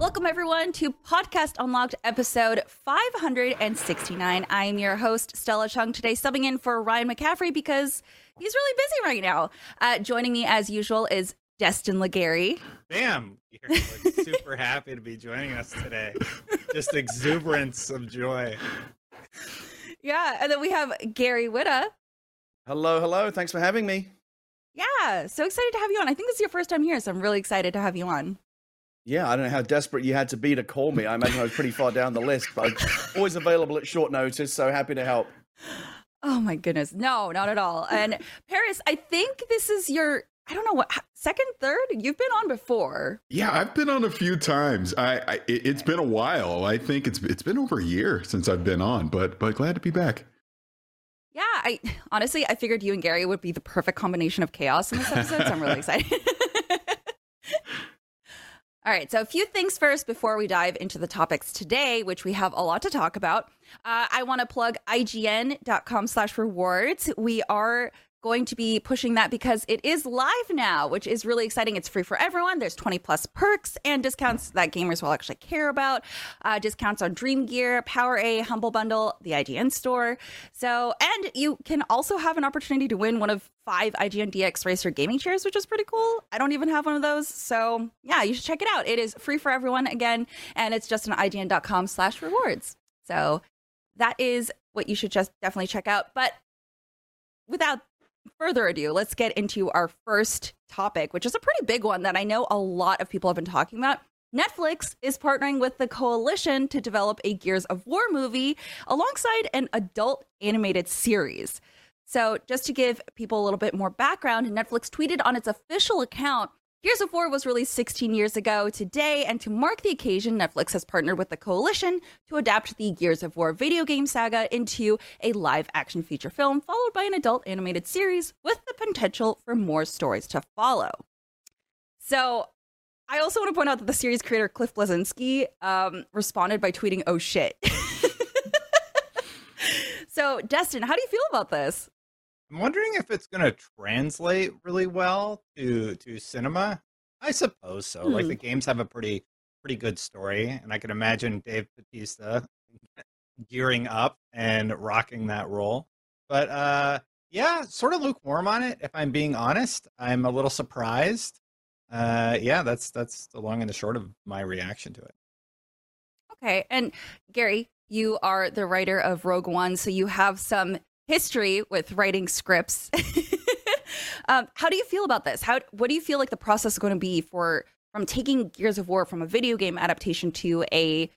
Welcome, everyone, to Podcast Unlocked episode 569. I'm your host, Stella Chung, today subbing in for Ryan McCaffrey because he's really busy right now. Uh, joining me, as usual, is Destin Legarie. Bam! You're like, super happy to be joining us today. Just exuberance of joy. Yeah, and then we have Gary Whitta. Hello, hello. Thanks for having me. Yeah, so excited to have you on. I think this is your first time here, so I'm really excited to have you on. Yeah, I don't know how desperate you had to be to call me. I imagine I was pretty far down the list, but always available at short notice, so happy to help. Oh my goodness. No, not at all. And Paris, I think this is your I don't know what second, third. You've been on before. Yeah, I've been on a few times. I, I it, has been a while. I think it's it's been over a year since I've been on, but but glad to be back. Yeah, I honestly I figured you and Gary would be the perfect combination of chaos in this episode, so I'm really excited. All right, so a few things first before we dive into the topics today, which we have a lot to talk about. Uh, I want to plug ign.com slash rewards. We are going to be pushing that because it is live now, which is really exciting. It's free for everyone. There's 20 plus perks and discounts that gamers will actually care about. Uh, discounts on Dream Gear, Power A, Humble Bundle, the IGN store. So, and you can also have an opportunity to win one of five IGN DX Racer gaming chairs, which is pretty cool. I don't even have one of those. So yeah, you should check it out. It is free for everyone again, and it's just on IGN.com slash rewards. So that is what you should just definitely check out. But without further ado, let's get into our first topic, which is a pretty big one that I know a lot of people have been talking about. Netflix is partnering with the Coalition to develop a Gears of War movie alongside an adult animated series. So, just to give people a little bit more background, Netflix tweeted on its official account Gears of War was released 16 years ago today, and to mark the occasion, Netflix has partnered with the Coalition to adapt the Gears of War video game saga into a live action feature film, followed by an adult animated series with the potential for more stories to follow. So, I also want to point out that the series creator Cliff Bleszinski um, responded by tweeting, "Oh shit." so, Destin, how do you feel about this? I'm wondering if it's going to translate really well to to cinema. I suppose so. Hmm. Like the games have a pretty pretty good story, and I can imagine Dave Batista gearing up and rocking that role. But uh, yeah, sort of lukewarm on it. If I'm being honest, I'm a little surprised. Uh, yeah, that's that's the long and the short of my reaction to it. Okay, and Gary, you are the writer of Rogue One, so you have some history with writing scripts. um, how do you feel about this? How what do you feel like the process is going to be for from taking Gears of War from a video game adaptation to a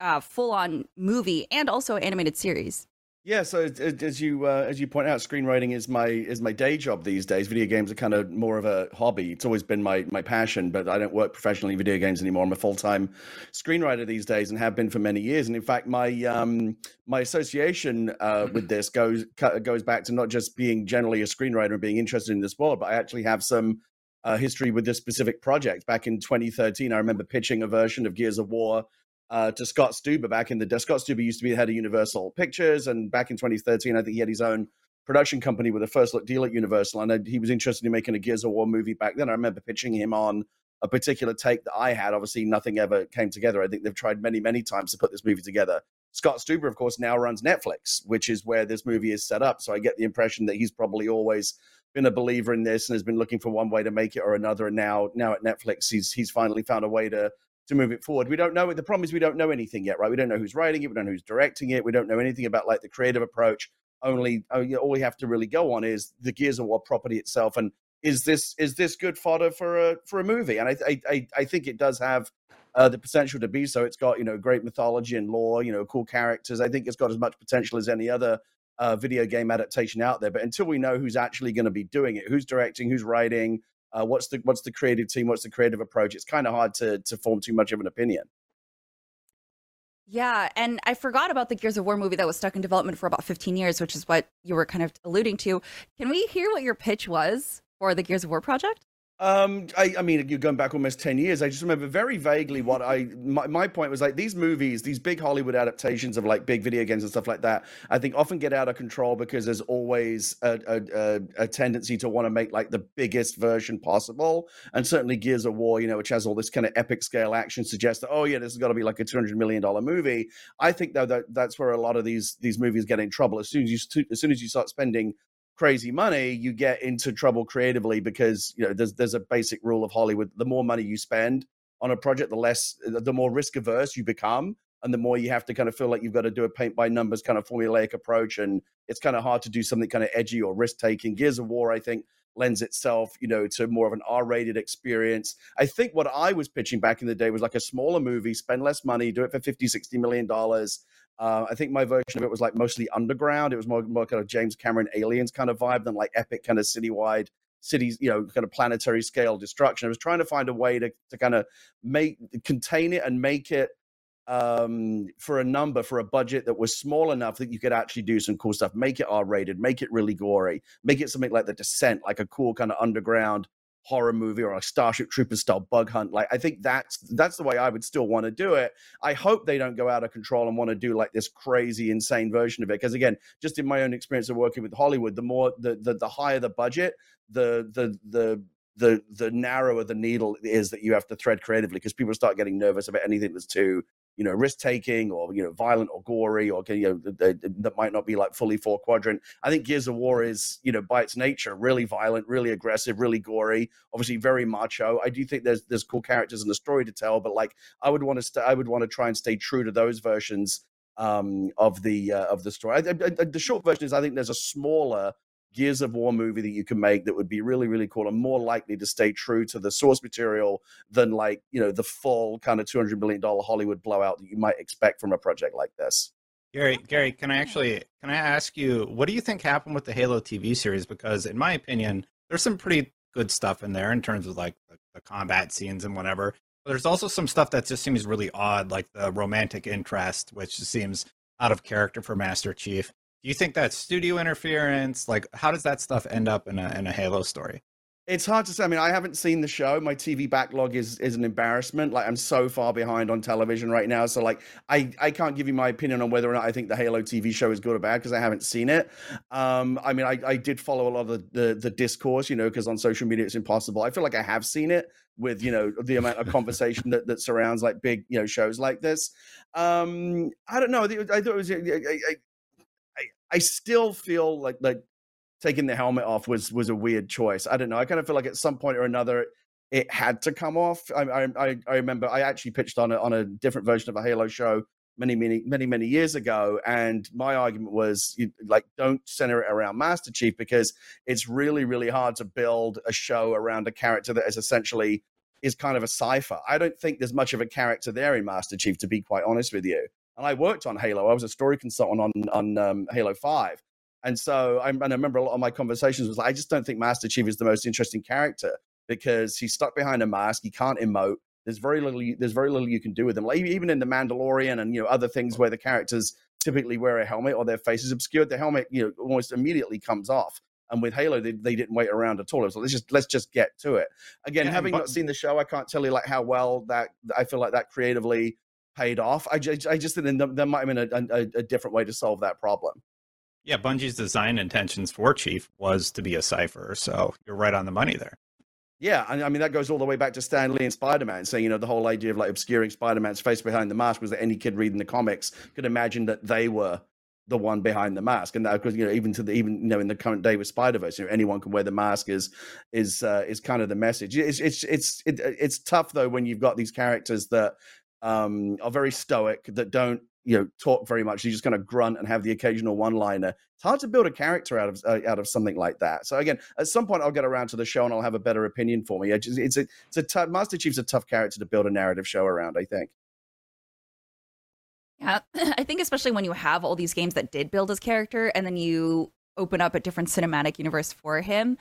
uh, full on movie and also animated series? Yeah, so as you uh, as you point out, screenwriting is my is my day job these days. Video games are kind of more of a hobby. It's always been my my passion, but I don't work professionally in video games anymore. I'm a full time screenwriter these days, and have been for many years. And in fact, my um, my association uh, with this goes goes back to not just being generally a screenwriter and being interested in the sport, but I actually have some uh, history with this specific project. Back in 2013, I remember pitching a version of Gears of War uh, to Scott Stuber back in the day. Scott Stuber used to be the head of Universal Pictures, and back in 2013, I think he had his own production company with a first look deal at Universal, and he was interested in making a Gears of War movie back then. I remember pitching him on a particular take that I had. Obviously, nothing ever came together. I think they've tried many, many times to put this movie together. Scott Stuber, of course, now runs Netflix, which is where this movie is set up. So I get the impression that he's probably always been a believer in this and has been looking for one way to make it or another. And now, now at Netflix, he's he's finally found a way to to move it forward. We don't know. it. The problem is we don't know anything yet, right? We don't know who's writing it. We don't know who's directing it. We don't know anything about like the creative approach. Only oh, all we have to really go on is the Gears of War property itself, and is this is this good fodder for a for a movie? And I I I think it does have uh, the potential to be so. It's got you know great mythology and lore, you know, cool characters. I think it's got as much potential as any other uh, video game adaptation out there. But until we know who's actually going to be doing it, who's directing, who's writing, uh, what's the what's the creative team? What's the creative approach? It's kind of hard to to form too much of an opinion. Yeah, and I forgot about the Gears of War movie that was stuck in development for about 15 years, which is what you were kind of alluding to. Can we hear what your pitch was for the Gears of War project? Um, I, I mean, you're going back almost ten years. I just remember very vaguely what I my, my point was like these movies, these big Hollywood adaptations of like big video games and stuff like that. I think often get out of control because there's always a, a, a tendency to want to make like the biggest version possible. And certainly Gears of War, you know, which has all this kind of epic scale action, suggests that oh yeah, this has got to be like a two hundred million dollar movie. I think though that that's where a lot of these these movies get in trouble. As soon as you as soon as you start spending crazy money, you get into trouble creatively because you know there's there's a basic rule of Hollywood: the more money you spend on a project, the less, the more risk averse you become, and the more you have to kind of feel like you've got to do a paint by numbers kind of formulaic approach, and it's kind of hard to do something kind of edgy or risk taking. Gears of War, I think, lends itself, you know, to more of an R-rated experience. I think what I was pitching back in the day was like a smaller movie, spend less money, do it for 50, 60 million dollars, uh, I think my version of it was like mostly underground. It was more, more kind of James Cameron aliens kind of vibe than like epic kind of citywide cities, you know, kind of planetary scale destruction. I was trying to find a way to, to kind of make contain it and make it um, for a number for a budget that was small enough that you could actually do some cool stuff. Make it R rated, make it really gory, make it something like The Descent, like a cool kind of underground horror movie or a Starship Troopers style bug hunt. Like I think that's that's the way I would still want to do it. I hope they don't go out of control and want to do like this crazy, insane version of it. Because again, just in my own experience of working with Hollywood, the more the the, the higher the budget, the the the the the narrower the needle is that you have to thread creatively because people start getting nervous about anything that's too you know risk taking or you know violent or gory or you know that might not be like fully four quadrant. I think gears of war is you know by its nature really violent really aggressive really gory obviously very macho. I do think there's there's cool characters and a story to tell but like i would want to st- i would want to try and stay true to those versions um, of the uh, of the story. I, I, I, the short version is i think there's a smaller Gears of War movie that you can make that would be really, really cool and more likely to stay true to the source material than like, you know, the full kind of $200 million Hollywood blowout that you might expect from a project like this. Gary, Gary, can I actually can I ask you what do you think happened with the Halo TV series? Because in my opinion, there's some pretty good stuff in there in terms of like the, the combat scenes and whatever. But there's also some stuff that just seems really odd, like the romantic interest, which seems out of character for Master Chief. Do you think that's studio interference? Like, how does that stuff end up in a in a Halo story? It's hard to say. I mean, I haven't seen the show. My TV backlog is is an embarrassment. Like I'm so far behind on television right now. So like I I can't give you my opinion on whether or not I think the Halo TV show is good or bad because I haven't seen it. Um, I mean, I, I did follow a lot of the the, the discourse, you know, because on social media it's impossible. I feel like I have seen it with you know the amount of conversation that that surrounds like big you know shows like this. Um, I don't know. I thought it was. I still feel like like taking the helmet off was was a weird choice. I don't know. I kind of feel like at some point or another it had to come off. I I, I remember I actually pitched on on a different version of a Halo show many many many many years ago, and my argument was like don't center it around Master Chief because it's really really hard to build a show around a character that is essentially is kind of a cipher. I don't think there's much of a character there in Master Chief, to be quite honest with you and I worked on Halo. I was a story consultant on on um, Halo Five, and so I, and I remember a lot of my conversations was like, I just don't think Master Chief is the most interesting character because he's stuck behind a mask. He can't emote. There's very little. There's very little you can do with him. Like even in the Mandalorian and you know other things where the characters typically wear a helmet or their face is obscured, the helmet you know almost immediately comes off. And with Halo, they, they didn't wait around at all. It was like, let's just let's just get to it. Again, yeah, having but, not seen the show, I can't tell you like how well that I feel like that creatively paid off. I just, I just think there might have been a, a, a different way to solve that problem. Yeah, Bungie's design intentions for Chief was to be a cipher, so you're right on the money there. Yeah, I mean that goes all the way back to Stan Lee and Spider-Man, saying you know the whole idea of like obscuring Spider-Man's face behind the mask was that any kid reading the comics could imagine that they were the one behind the mask, and that because you know even to the even you know in the current day with Spider Verse, you know anyone can wear the mask is is uh, is kind of the message. It's it's it's it, it's tough though when you've got these characters that um, are very stoic, that don't you know talk very much. You just kind of grunt and have the occasional one-liner. It's hard to build a character out of uh, out of something like that. So again, at some point, I'll get around to the show and I'll have a better opinion for me. It's, it's a it's a tough, Master Chief's a tough character to build a narrative show around. I think. Yeah, I think especially when you have all these games that did build his character, and then you open up a different cinematic universe for him.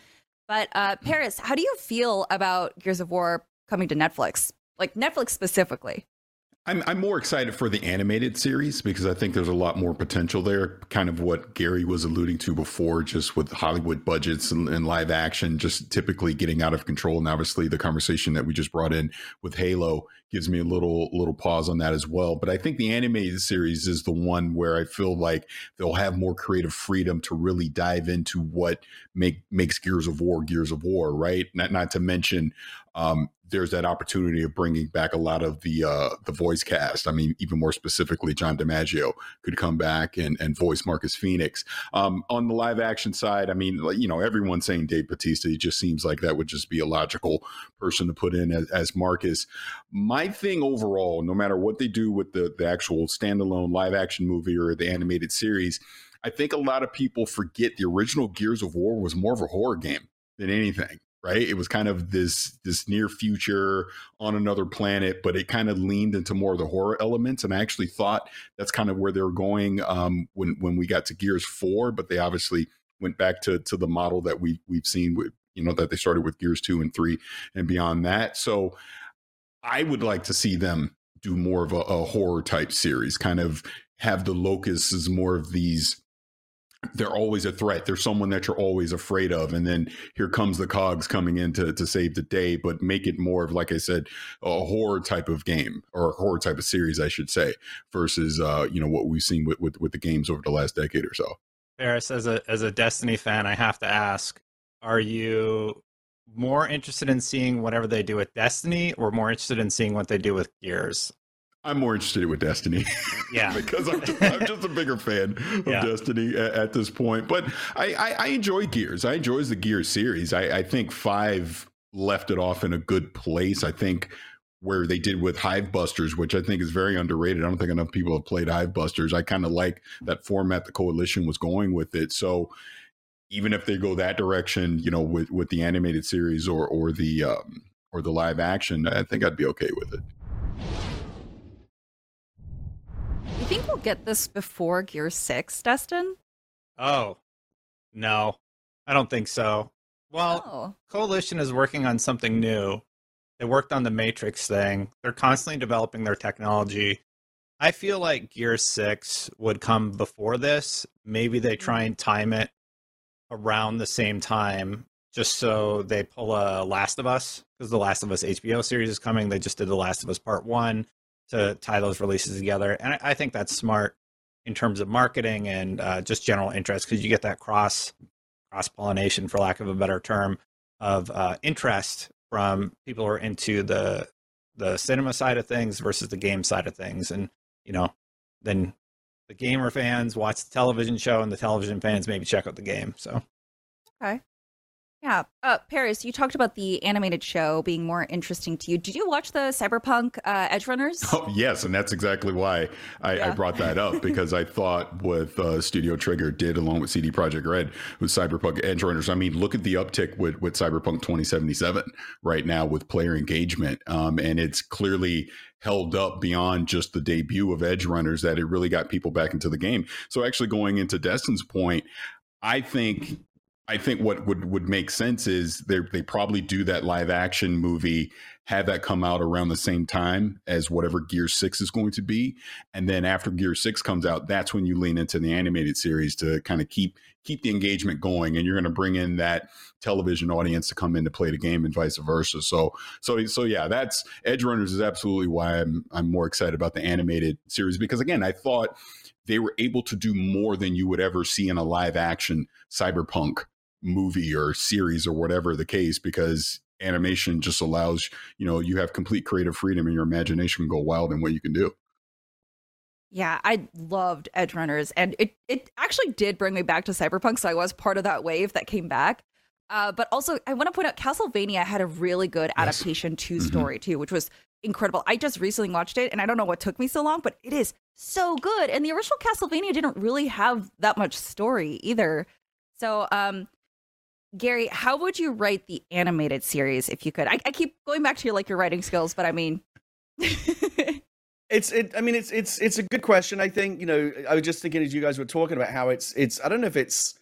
But uh, Paris, how do you feel about Gears of War coming to Netflix? Like Netflix specifically? I'm I'm more excited for the animated series because I think there's a lot more potential there. Kind of what Gary was alluding to before, just with Hollywood budgets and, and, live action, just typically getting out of control. And obviously, the conversation that we just brought in with Halo gives me a little little pause on that as well. But I think the animated series is the one where I feel like they'll have more creative freedom to really dive into what make makes Gears of War Gears of War, right? Not not to mention um, there's that opportunity of bringing back a lot of the uh, the voice cast. I mean, even more specifically, John DiMaggio could come back and, and voice Marcus Phoenix. Um, on the live action side, I mean, you know, everyone's saying Dave Batista. It just seems like that would just be a logical person to put in as, as Marcus. My thing overall, no matter what they do with the the actual standalone live action movie or the animated series, I think a lot of people forget the original Gears of War was more of a horror game than anything right? It was kind of this this near future on another planet but it kind of leaned into more of the horror elements and i actually thought that's kind of where they were going um, when when we got to gears 4 but they obviously went back to to the model that we we've seen with you know that they started with gears 2 and 3 and beyond that. So i would like to see them do more of a, a horror type series kind of have the locusts as more of these they're always a threat. They're someone that you're always afraid of. And then here comes the cogs coming in to, to save the day, but make it more of, like I said, a horror type of game or a horror type of series, I should say, versus, uh, you know, what we've seen with, with, with the games over the last decade or so. Paris, as a, as a Destiny fan, I have to ask, are you more interested in seeing whatever they do with Destiny or more interested in seeing what they do with Gears? I'm more interested with Destiny. Yeah. because I'm just, I'm just, a bigger fan of yeah. Destiny at, at, this point. But I, I, I, enjoy Gears. I enjoy the Gears series. I, I think five left it off in a good place. I think where they did with Hive Busters, which I think is very underrated. I don't think enough people have played Hive Busters. I kind of like that format the coalition was going with it. So even if they go that direction, you know, with with the animated series or or the um, or the live action, I think I'd be okay with it. You think we'll get this before Gear 6, Destin? Oh, no. I don't think so. Well, oh. Coalition is working on something new. They worked on the Matrix thing. They're constantly developing their technology. I feel like Gear 6 would come before this. Maybe they mm-hmm. try and time it around the same time just so they pull a Last of Us because the Last of Us HBO series is coming. They just did the Last of Us Part 1 to tie those releases together. And I, think that's smart in terms of marketing and uh, just general interest because you get that cross cross pollination, for lack of a better term, of uh, interest from people who are into the the cinema side of things versus the game side of things, and you know, then the gamer fans watch the television show, and the television fans maybe check out the game. So, okay, yeah. Uh, Paris, you talked about the animated show being more interesting to you. Did you watch the Cyberpunk uh, Edgerunners? Oh, yes. And that's exactly why I, yeah. I brought that up because I thought what uh, Studio Trigger did along with CD Projekt Red with Cyberpunk Edge Runners. I mean, look at the uptick with, with Cyberpunk 2077 right now with player engagement. Um, and it's clearly held up beyond just the debut of Edge Runners that it really got people back into the game. So, actually, going into Destin's point, I think I think what would would make sense is they they probably do that live action movie, have that come out around the same time as whatever Gear Six is going to be, and then after Gear Six comes out, that's when you lean into the animated series to kind of keep keep the engagement going, and you're going to bring in that television audience to come in to play the game, and vice versa. So so so yeah, that's Edge Runners is absolutely why I'm I'm more excited about the animated series because again, I thought they were able to do more than you would ever see in a live action cyberpunk movie or series or whatever the case because animation just allows you know you have complete creative freedom and your imagination can go wild in what you can do yeah i loved edge runners and it it actually did bring me back to cyberpunk so i was part of that wave that came back uh, but also i want to point out castlevania had a really good adaptation yes. to mm-hmm. story too which was incredible i just recently watched it and i don't know what took me so long but it is so good and the original castlevania didn't really have that much story either so um Gary, how would you write the animated series if you could? I, I keep going back to your like your writing skills, but I mean, it's it. I mean, it's it's it's a good question. I think you know. I was just thinking as you guys were talking about how it's it's. I don't know if it's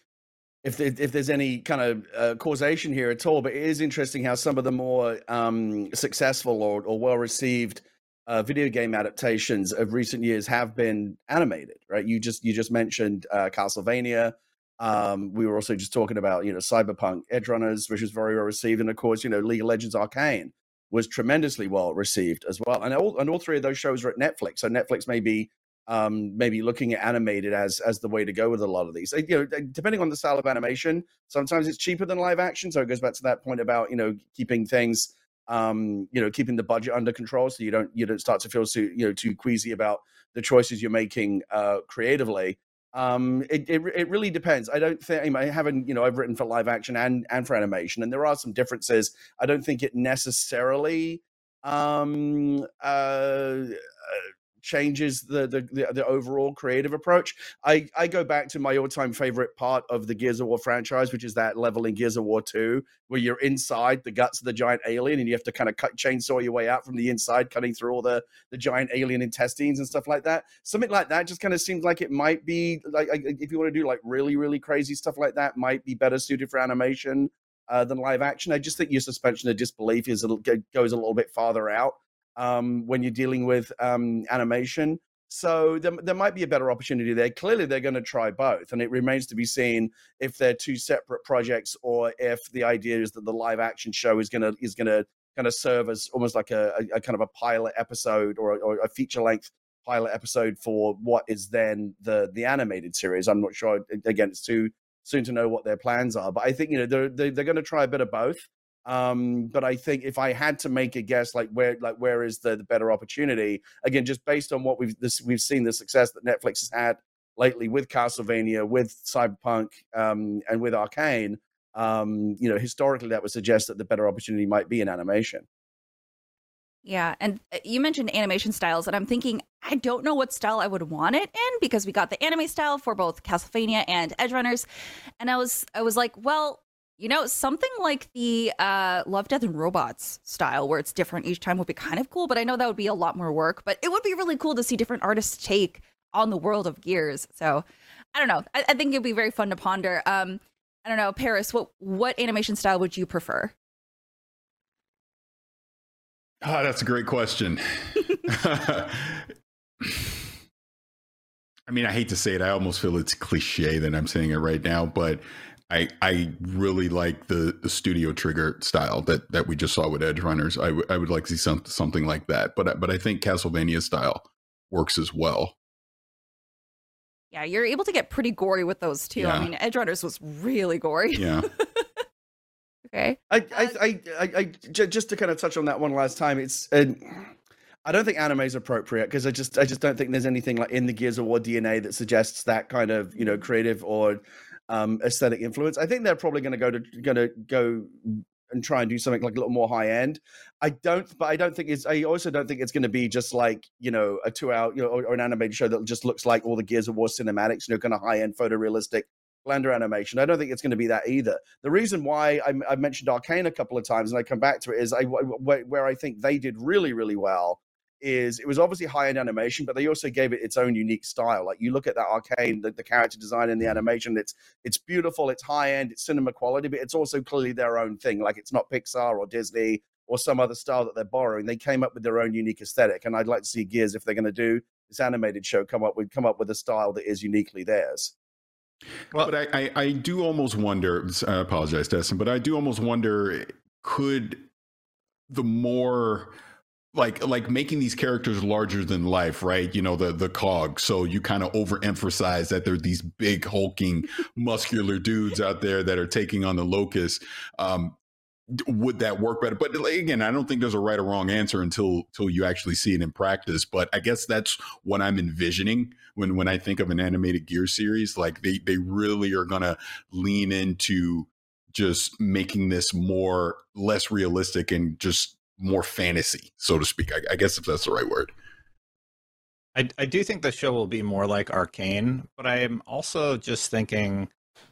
if if there's any kind of uh, causation here at all, but it is interesting how some of the more um, successful or, or well received uh, video game adaptations of recent years have been animated, right? You just you just mentioned uh, Castlevania. Um, we were also just talking about you know Cyberpunk Edgerunners, which was very well received, and of course you know League of Legends Arcane was tremendously well received as well. And all and all three of those shows are at Netflix, so Netflix may be um, maybe looking at animated as as the way to go with a lot of these. You know, depending on the style of animation, sometimes it's cheaper than live action. So it goes back to that point about you know keeping things um, you know, keeping the budget under control so you don't you don't start to feel too you know too queasy about the choices you're making uh, creatively. Um, it, it, it really depends. I don't think I haven't you know I've written for live action and and for animation, and there are some differences. I don't think it necessarily um, uh, changes the, the the, the overall creative approach. I I go back to my all time favorite part of the Gears of War franchise, which is that level in Gears of War Two, where you're inside the guts of the giant alien and you have to kind of cut chainsaw your way out from the inside, cutting through all the the giant alien intestines and stuff like that. Something like that just kind of seems like it might be like if you want to do like really really crazy stuff like that, might be better suited for animation. Uh, than live action. I just think your suspension of disbelief is a, goes a little bit farther out um, when you're dealing with um, animation. So there, there might be a better opportunity there. Clearly, they're going to try both, and it remains to be seen if they're two separate projects or if the idea is that the live action show is going to is going to kind of serve as almost like a, a, a kind of a pilot episode or, or a feature length pilot episode for what is then the the animated series. I'm not sure. Again, it's too soon to know what their plans are, but I think you know they're they're, they're going to try a bit of both. Um, but I think if I had to make a guess, like where, like where is the, the better opportunity? Again, just based on what we've this, we've seen the success that Netflix has had lately with Castlevania, with Cyberpunk, um, and with Arcane. Um, you know, historically, that would suggest that the better opportunity might be in animation. Yeah, and uh, you mentioned animation styles, and I'm thinking I don't know what style I would want it in because we got the anime style for both Castlevania and Edge Runners, and I was I was like, well, you know, something like the uh, Love, Death, and Robots style, where it's different each time, would be kind of cool. But I know that would be a lot more work. But it would be really cool to see different artists take on the world of Gears. So I don't know. I, I think it'd be very fun to ponder. Um, I don't know, Paris. What what animation style would you prefer? Oh, that's a great question. I mean, I hate to say it. I almost feel it's cliche that I'm saying it right now, but I I really like the, the studio trigger style that that we just saw with Edgerunners. I, w- I would I would like to see some, something like that, but but I think Castlevania style works as well. Yeah, you're able to get pretty gory with those too. Yeah. I mean, Edge Runners was really gory. Yeah. okay. I, I, I, I, I, just to kind of touch on that one last time. It's. Uh, I don't think anime is appropriate because I just I just don't think there's anything like in the Gears of War DNA that suggests that kind of you know creative or um, aesthetic influence. I think they're probably going to go to going to go and try and do something like a little more high end. I don't, but I don't think it's. I also don't think it's going to be just like you know a two hour you know or, or, an animated show that just looks like all the Gears of War cinematics. You know, kind of high end photorealistic Blender animation. I don't think it's going to be that either. The reason why I, I mentioned Arcane a couple of times and I come back to it is I where I think they did really really well is it was obviously high end animation, but they also gave it its own unique style. Like you look at that arcane, the, the character design and the mm. animation, it's it's beautiful, it's high end, it's cinema quality, but it's also clearly their own thing. Like it's not Pixar or Disney or some other style that they're borrowing. They came up with their own unique aesthetic, and I'd like to see Gears if they're going to do this animated show come up with come up with a style that is uniquely theirs. Well, but I, I, I do almost wonder. I apologize, Destin, but I do almost wonder could the more like like making these characters larger than life right? You know the the cog. So you kind of overemphasize that they're these big hulking muscular dudes out there that are taking on the locust. Um would that work better? But again i don't think there's a right or wrong answer until until you actually see it in practice. But i guess that's what i'm envisioning when when i think of an animated gear series. Like they they really are gonna lean into just making this more less realistic and just more fantasy, so to speak. I, I guess if that's the right word. I, I do think the show will be more like Arcane, but I am also just thinking,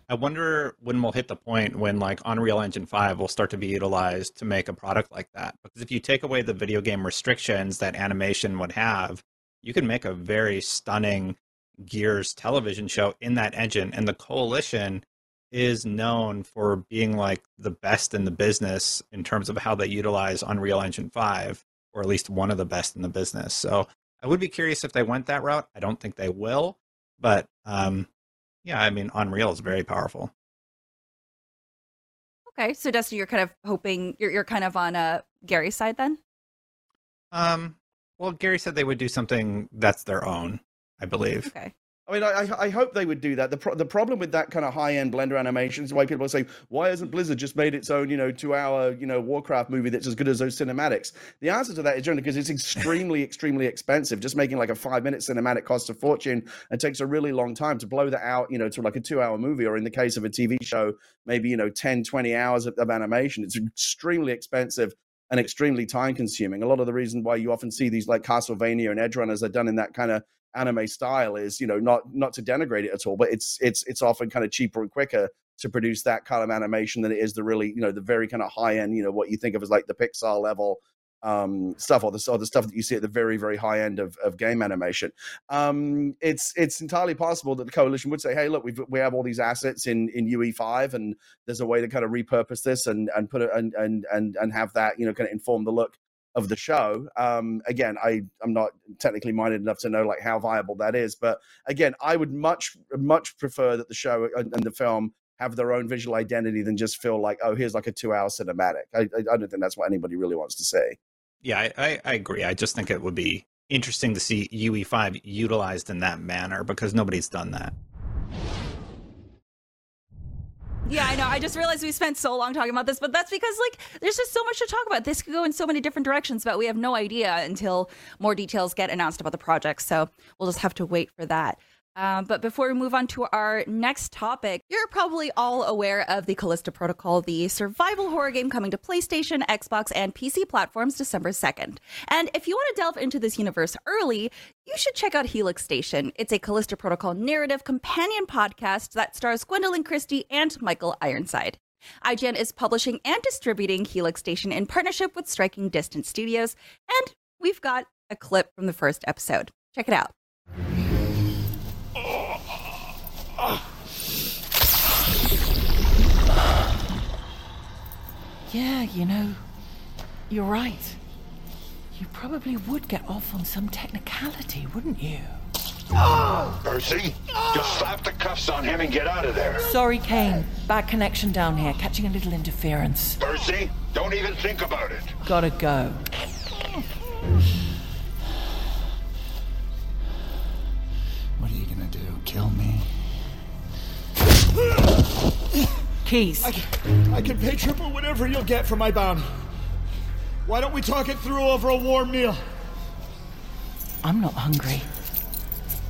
I wonder when we'll hit the point when like Unreal Engine 5 will start to be utilized to make a product like that. Because if you take away the video game restrictions that animation would have, you can make a very stunning Gears television show in that engine. And the Coalition is known for being like the best in the business in terms of how they utilize Unreal Engine 5. or at least one of the best in the business. So I would be curious if they went that route. I don't think they will, but um, yeah, I mean, Unreal is very powerful. Okay, so Dusty, you're kind of hoping you're you're kind of on uh, Gary's side then. Um, well, Gary said they would do something that's their own, I believe. Okay. I mean, I, I hope they would do that. The pro- the problem with that kind of high end Blender animation is why people saying, why hasn't Blizzard just made its own, you know, two hour, you know, Warcraft movie that's as good as those cinematics? The answer to that is generally because it's extremely, extremely expensive. Just making like a five minute cinematic costs a fortune and takes a really long time to blow that out, you know, to like a two hour movie, or in the case of a TV show, maybe, you know, 10, 20 hours of, of animation. It's extremely expensive and extremely time consuming. A lot of the reason why you often see these like Castlevania and Edge Runners are done in that kind of anime style is you know not not to denigrate it at all but it's it's it's often kind of cheaper and quicker to produce that kind of animation than it is the really you know the very kind of high end you know what you think of as like the pixar level um stuff or the, or the stuff that you see at the very very high end of, of game animation. Um it's it's entirely possible that the coalition would say hey look we we have all these assets in in ue5 and there's a way to kind of repurpose this and and put it and and and, and have that you know kind of inform the look of the show. Um, again, I'm not technically minded enough to know like how viable that is, but again, I would much much prefer that the show and, the film have their own visual identity than just feel like oh here's like a two hour cinematic. I, I, I don't think that's what anybody really wants to say. Yeah, I, I, I agree. I just think it would be interesting to see UE5 utilized in that manner because nobody's done that. Yeah, I know. I just realized we spent so long talking about this, but that's because like there's just so much to talk about. This could go in so many different directions, but we have no idea until more details get announced about the project. So we'll just have to wait for that. Um, but before we move on to our next topic, you're probably all aware of the Callisto Protocol, the survival horror game coming to PlayStation, Xbox, and PC platforms December 2nd. And if you want to delve into this universe early, you should check out Helix Station. It's a Callisto Protocol narrative companion podcast that stars Gwendoline Christie and Michael Ironside. IGN is publishing and distributing Helix Station in partnership with Striking Distance Studios, and we've got a clip from the first episode. Check it out. Yeah, you know, you're right. You probably would get off on some technicality, wouldn't you? Percy, just slap the cuffs on him and get out of there. Sorry, Kane. Bad connection down here, catching a little interference. Percy, don't even think about it. Gotta go. What are you gonna do? Kill me? Keys. I can, I can pay triple whatever you'll get for my bounty. Why don't we talk it through over a warm meal? I'm not hungry.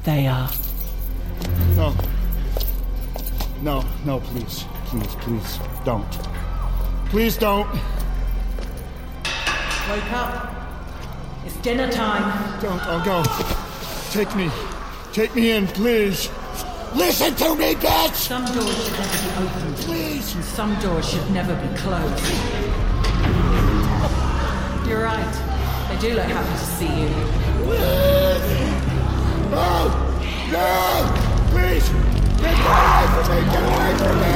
They are. No. No, no, please. Please, please, don't. Please don't. Wake up. It's dinner time. Don't, I'll go. Take me. Take me in, please. Listen to me, bitch! Some doors should never be opened. Please! And some doors should never be closed. You're right. They do look happy to see you. No! Oh, no! Please! Get away from me! Get away from me!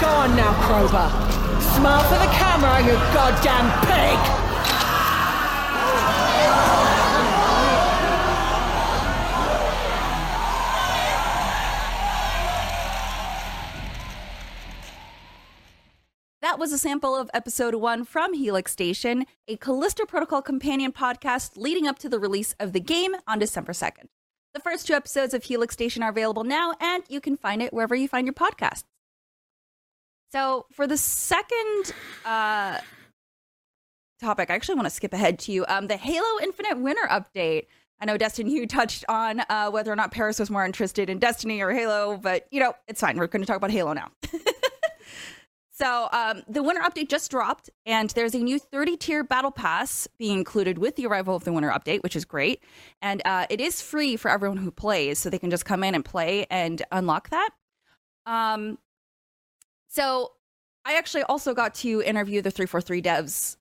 Go on now, Crowbar. Smile for the camera, you goddamn pig! Was a sample of episode one from Helix Station, a Callisto Protocol companion podcast leading up to the release of the game on December 2nd. The first two episodes of Helix Station are available now, and you can find it wherever you find your podcasts. So, for the second uh, topic, I actually want to skip ahead to you. Um, the Halo Infinite Winter update. I know, Destin you touched on uh, whether or not Paris was more interested in Destiny or Halo, but you know, it's fine. We're going to talk about Halo now. So um, the winter update just dropped, and there's a new 30 tier battle pass being included with the arrival of the winter update, which is great. And uh, it is free for everyone who plays, so they can just come in and play and unlock that. Um, so I actually also got to interview the 343 devs.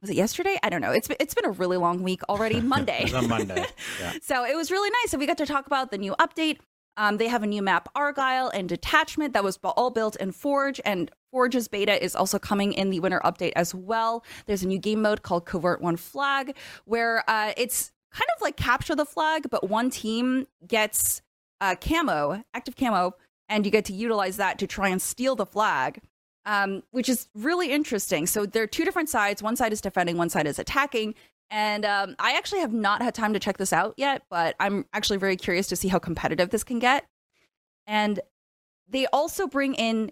Was it yesterday? I don't know. It's been, it's been a really long week already. Monday. It was on Monday. Yeah. So it was really nice. And we got to talk about the new update. Um, they have a new map, Argyle, and Detachment that was all built in Forge, and Forge's beta is also coming in the winter update as well. There's a new game mode called Covert One Flag, where uh, it's kind of like capture the flag, but one team gets uh, camo, active camo, and you get to utilize that to try and steal the flag. Um, which is really interesting. So there are two different sides. One side is defending, one side is attacking. And um, I actually have not had time to check this out yet, but I'm actually very curious to see how competitive this can get. And they also bring in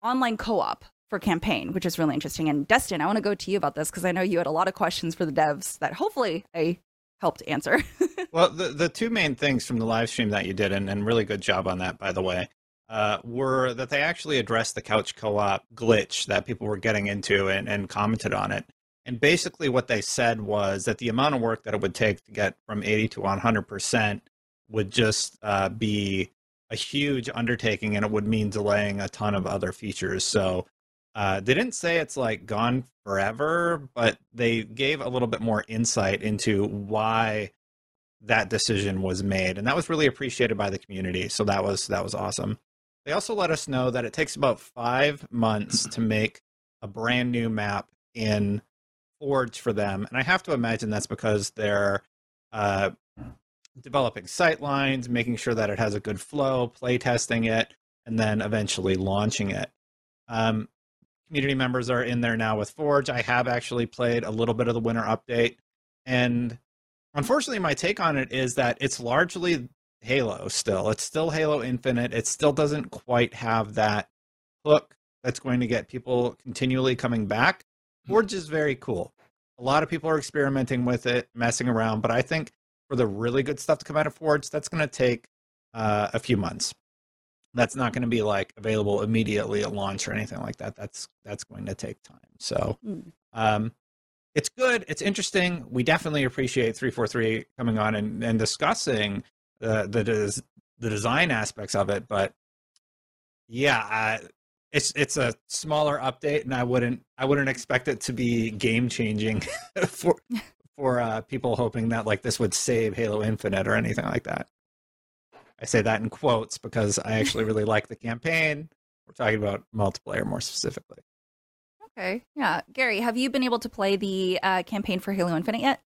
online co op for campaign, which is really interesting. And Destin, I want to go to you about this because I know you had a lot of questions for the devs that hopefully I helped answer. well, the, the two main things from the live stream that you did, and, and really good job on that, by the way, uh, were that they actually addressed the couch co-op glitch that people were getting into and, and commented on it. And basically, what they said was that the amount of work that it would take to get from 80 to 100% would just uh, be a huge undertaking and it would mean delaying a ton of other features. So uh, they didn't say it's like gone forever, but they gave a little bit more insight into why that decision was made, and that was really appreciated by the community. So that was that was awesome. They also let us know that it takes about five months to make a brand new map in Forge for them, and I have to imagine that's because they're uh, developing sight lines, making sure that it has a good flow, play testing it, and then eventually launching it. Um, community members are in there now with Forge. I have actually played a little bit of the winter update, and unfortunately, my take on it is that it's largely Halo still. It's still Halo Infinite. It still doesn't quite have that hook that's going to get people continually coming back. Hmm. Forge is very cool. A lot of people are experimenting with it, messing around, but I think for the really good stuff to come out of Forge, that's going to take uh, a few months. That's not going to be like available immediately at launch or anything like that. That's that's going to take time. So, mm. um, it's good. It's interesting. We definitely appreciate 343 coming on and, and discussing the the des- the design aspects of it. But yeah, uh, it's it's a smaller update, and I wouldn't I wouldn't expect it to be game changing for for uh, people hoping that like this would save Halo Infinite or anything like that. I say that in quotes because I actually really like the campaign. We're talking about multiplayer more specifically. Okay. Yeah. Gary, have you been able to play the uh, campaign for Halo Infinite yet?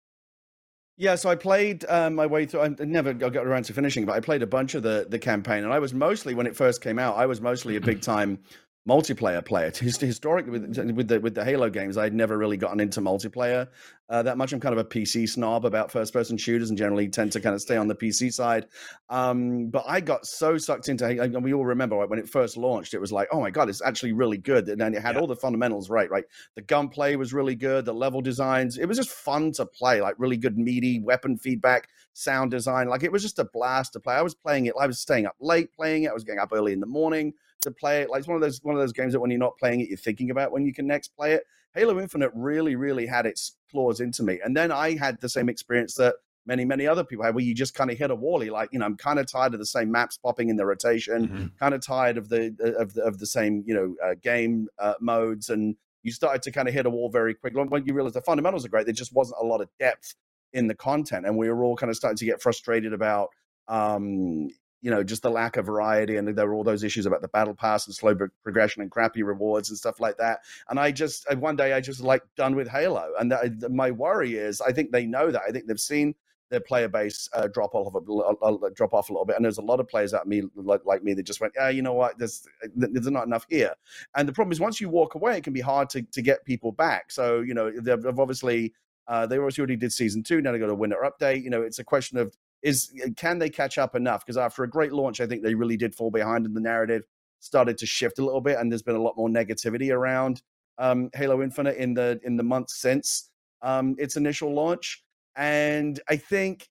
Yeah, so I played um, my way through. I never got around to finishing, but I played a bunch of the the campaign, and I was mostly when it first came out. I was mostly a big time multiplayer player. Historically, with with the with the Halo games, I'd never really gotten into multiplayer uh, that much. I'm kind of a PC snob about first person shooters, and generally tend to kind of stay on the PC side. Um, but I got so sucked into, and we all remember right, when it first launched, it was like, oh my god, it's actually really good, and then it had yeah. all the fundamentals right. Right, the gunplay was really good, the level designs, it was just fun to play. Like really good meaty weapon feedback, sound design. Like it was just a blast to play. I was playing it. I was staying up late playing it. I was getting up early in the morning to play it. Like it's one of those one of those games that when you're not playing it, you're thinking about when you can next play it. Halo Infinite really, really had its claws into me. And then I had the same experience that many, many other people had, where you just kind of hit a wall. Like, you know, I'm kind of tired of the same maps popping in the rotation, mm-hmm. kind of tired of the of the of the same, you know, uh, game uh, modes, and you started to kind of hit a wall very quickly. When you realize the fundamentals are great, there just wasn't a lot of depth in the content, and we were all kind of starting to get frustrated about um, you know just the lack of variety and there were all those issues about the battle pass and slow progression and crappy rewards and stuff like that and i just one day i just like done with halo and my worry is i think they know that i think they've seen their player base uh, drop off a, drop off a little bit, and there's a lot of players like me, like, like me, that just went, yeah, you know what, there's there's not enough here. And the problem is, once you walk away, it can be hard to to get people back. So you know, they've, obviously uh, they already did season two. Now they got a winter update. You know, it's a question of is uh, can they catch up enough? Because after a great launch, I think they really did fall behind, and the narrative started to shift a little bit, and there's been a lot more negativity around um, Halo Infinite in the in the months since um, its initial launch. And I think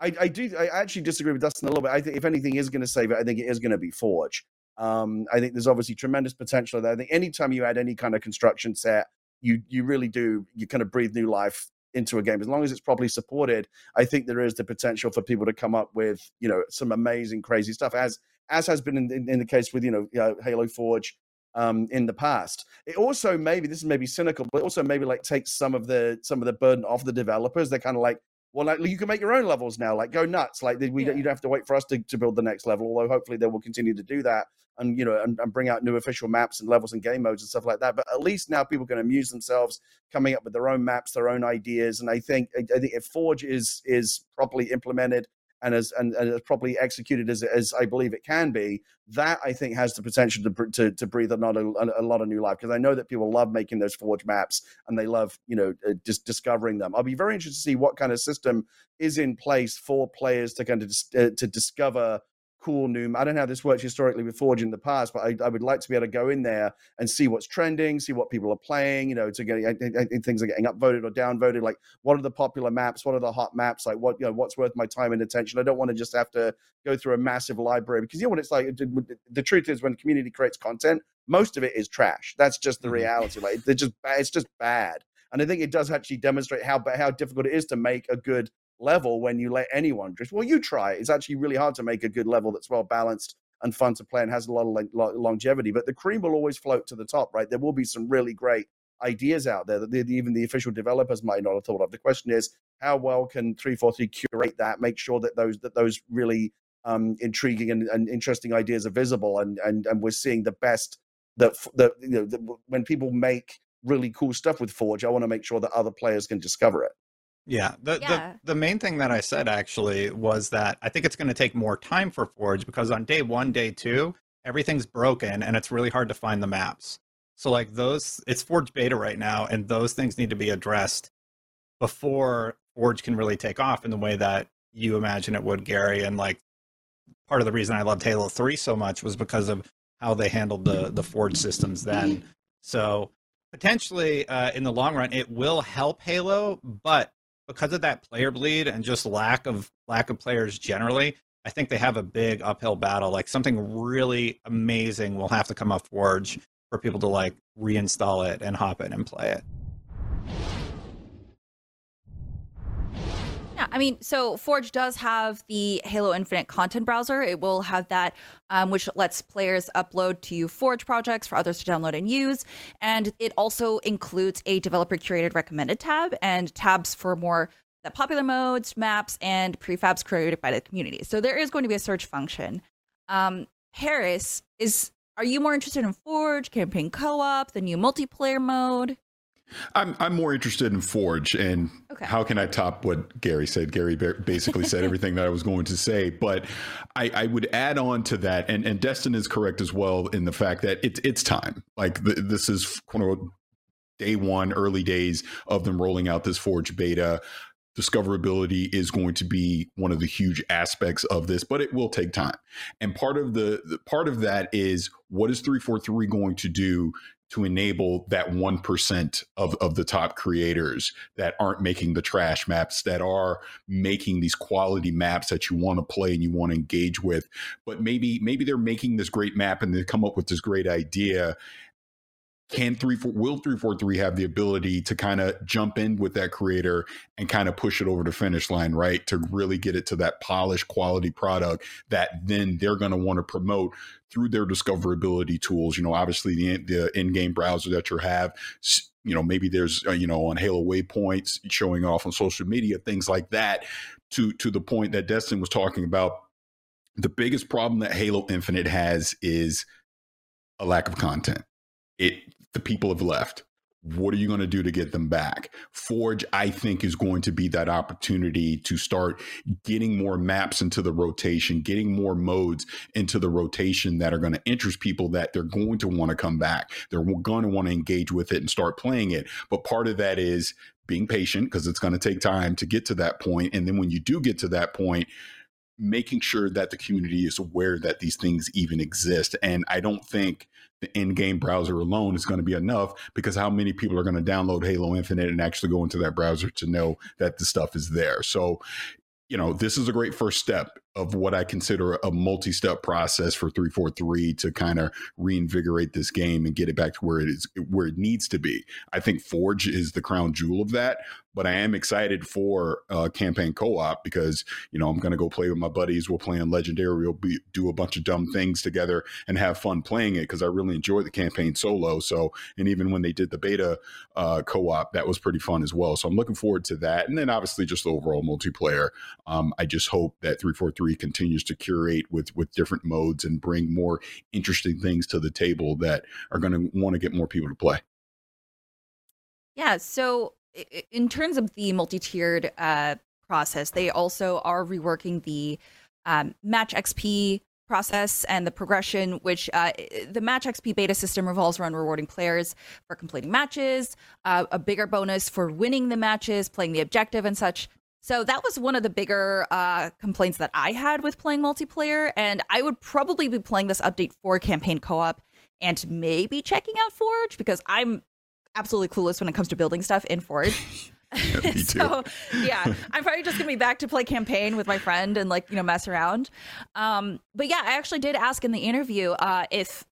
I, I, do I actually disagree with Destin a little bit. I think if anything is going to save it, I think it is going to be Forge. Um, I think there's obviously tremendous potential there. I think anytime you add any kind of construction set, you you really do you kind of breathe new life into a game. As long as it's properly supported i think there is the potential for people to come up with you know some amazing crazy stuff as as has been in, in, in the case with you know uh, halo forge um, in the past. It also maybe this is maybe cynical but also maybe like takes some of the some of the burden off the developers. They're kind of like well, like you can make your own levels now. Like go nuts. Like we Yeah. you don't have to wait for us to, to build the next level. Although hopefully they will continue to do that and you know and, and bring out new official maps and levels and game modes and stuff like that. But at least now people can amuse themselves coming up with their own maps, their own ideas. And I think I I think if Forge is is properly implemented and as and, and as properly executed as as I believe it can be, that I think has the potential to to, to breathe a lot of a, a lot of new life because I know that people love making those Forge maps and they love you know uh, just discovering them. I'll be very interested to see what kind of system is in place for players to kind of dis- uh, to discover cool new. I don't know how this works historically with Forge in the past, but I, I would like to be able to go in there and see what's trending, see what people are playing. You know, to get I- I- things are getting upvoted or downvoted. Like, what are the popular maps? What are the hot maps? Like, what you know, what's worth my time and attention? I don't want to just have to go through a massive library because you know what it's like. The, truth is, when the community creates content, most of it is trash. That's just the Mhm. reality. Like, they're just it's just bad. And I think it does actually demonstrate how how difficult it is to make a good level when you let anyone drift. Well, you try. It's actually really hard to make a good level that's well balanced and fun to play and has a lot of longevity. But the cream will always float to the top, right? There will be some really great ideas out there that the, even the official developers might not have thought of. The question is, how well can 343 curate that, make sure that those that those really um, intriguing and, and interesting ideas are visible, and and and we're seeing the best that that you know when people make really cool stuff with Forge, I want to make sure that other players can discover it. Yeah. The, Yeah. the the main thing that I said actually was that I think it's going to take more time for Forge because on day one, day two, everything's broken and it's really hard to find the maps. So like those, it's Forge beta right now, and those things need to be addressed before Forge can really take off in the way that you imagine it would, Gary. And like part of the reason I loved Halo Three so much was because of how they handled the the Forge systems then. So potentially uh, in the long run, it will help Halo, but because of that player bleed and just lack of lack of players generally, I think they have a big uphill battle. Like something really amazing will have to come up Forge for people to like reinstall it and hop in and play it. Yeah, I mean, so Forge does have the Halo Infinite content browser. It will have that, um, which lets players upload to Forge projects for others to download and use. And it also includes a developer curated recommended tab and tabs for more the popular modes, maps, and prefabs created by the community. So there is going to be a search function. Um, Harris is. Are you more interested in Forge, campaign co-op, the new multiplayer mode? I'm I'm more interested in Forge and Okay. how can I top what Gary said? Gary basically said everything that I was going to say, but I, I would add on to that, and and Destin is correct as well in the fact that it's it's time. Like th- this is quote unquote day one, early days of them rolling out this Forge beta. Discoverability is going to be one of the huge aspects of this, but it will take time. And part of the, the part of that is what is 343 going to do to enable that 1% of, of the top creators that aren't making the trash maps, that are making these quality maps that you want to play and you want to engage with. But maybe, maybe they're making this great map and they come up with this great idea. Can three four will three four three have the ability to kind of jump in with that creator and kind of push it over the finish line, right? To really get it to that polished quality product that then they're going to want to promote through their discoverability tools. You know, obviously the the in-game browser that you have, you know, maybe there's uh, you know on Halo waypoints showing off on social media, things like that. To to the point that Destin was talking about, the biggest problem that Halo Infinite has is a lack of content. It the people have left. What are you going to do to get them back? Forge, I think, is going to be that opportunity to start getting more maps into the rotation, getting more modes into the rotation that are going to interest people that they're going to want to come back. They're going to want to engage with it and start playing it. But part of that is being patient because it's going to take time to get to that point. And then when you do get to that point, making sure that the community is aware that these things even exist. And I don't think the in-game browser alone is going to be enough because how many people are going to download Halo Infinite and actually go into that browser to know that the stuff is there. So, you know, this is a great first step of what I consider a multi-step process for 343 to kind of reinvigorate this game and get it back to where it is where it needs to be. I think Forge is the crown jewel of that, but I am excited for uh, campaign co-op because you know I'm going to go play with my buddies. We'll play on Legendary. We'll be, do a bunch of dumb things together and have fun playing it because I really enjoy the campaign solo. So, and even when they did the beta uh, co-op, that was pretty fun as well. So I'm looking forward to that. And then obviously just the overall multiplayer. Um, I just hope that 343 continues to curate with with different modes and bring more interesting things to the table that are going to want to get more people to play. Yeah. So, in terms of the multi-tiered uh, process, they also are reworking the um, match XP process and the progression, which uh, the match XP beta system revolves around rewarding players for completing matches, uh, a bigger bonus for winning the matches, playing the objective, and such. So that was one of the bigger uh, complaints that I had with playing multiplayer, and I would probably be playing this update for campaign co-op and maybe checking out Forge because I'm absolutely clueless when it comes to building stuff in Forge. Yeah, so yeah, I'm probably just gonna be back to play campaign with my friend and like you know mess around. Um, but yeah, I actually did ask in the interview uh, if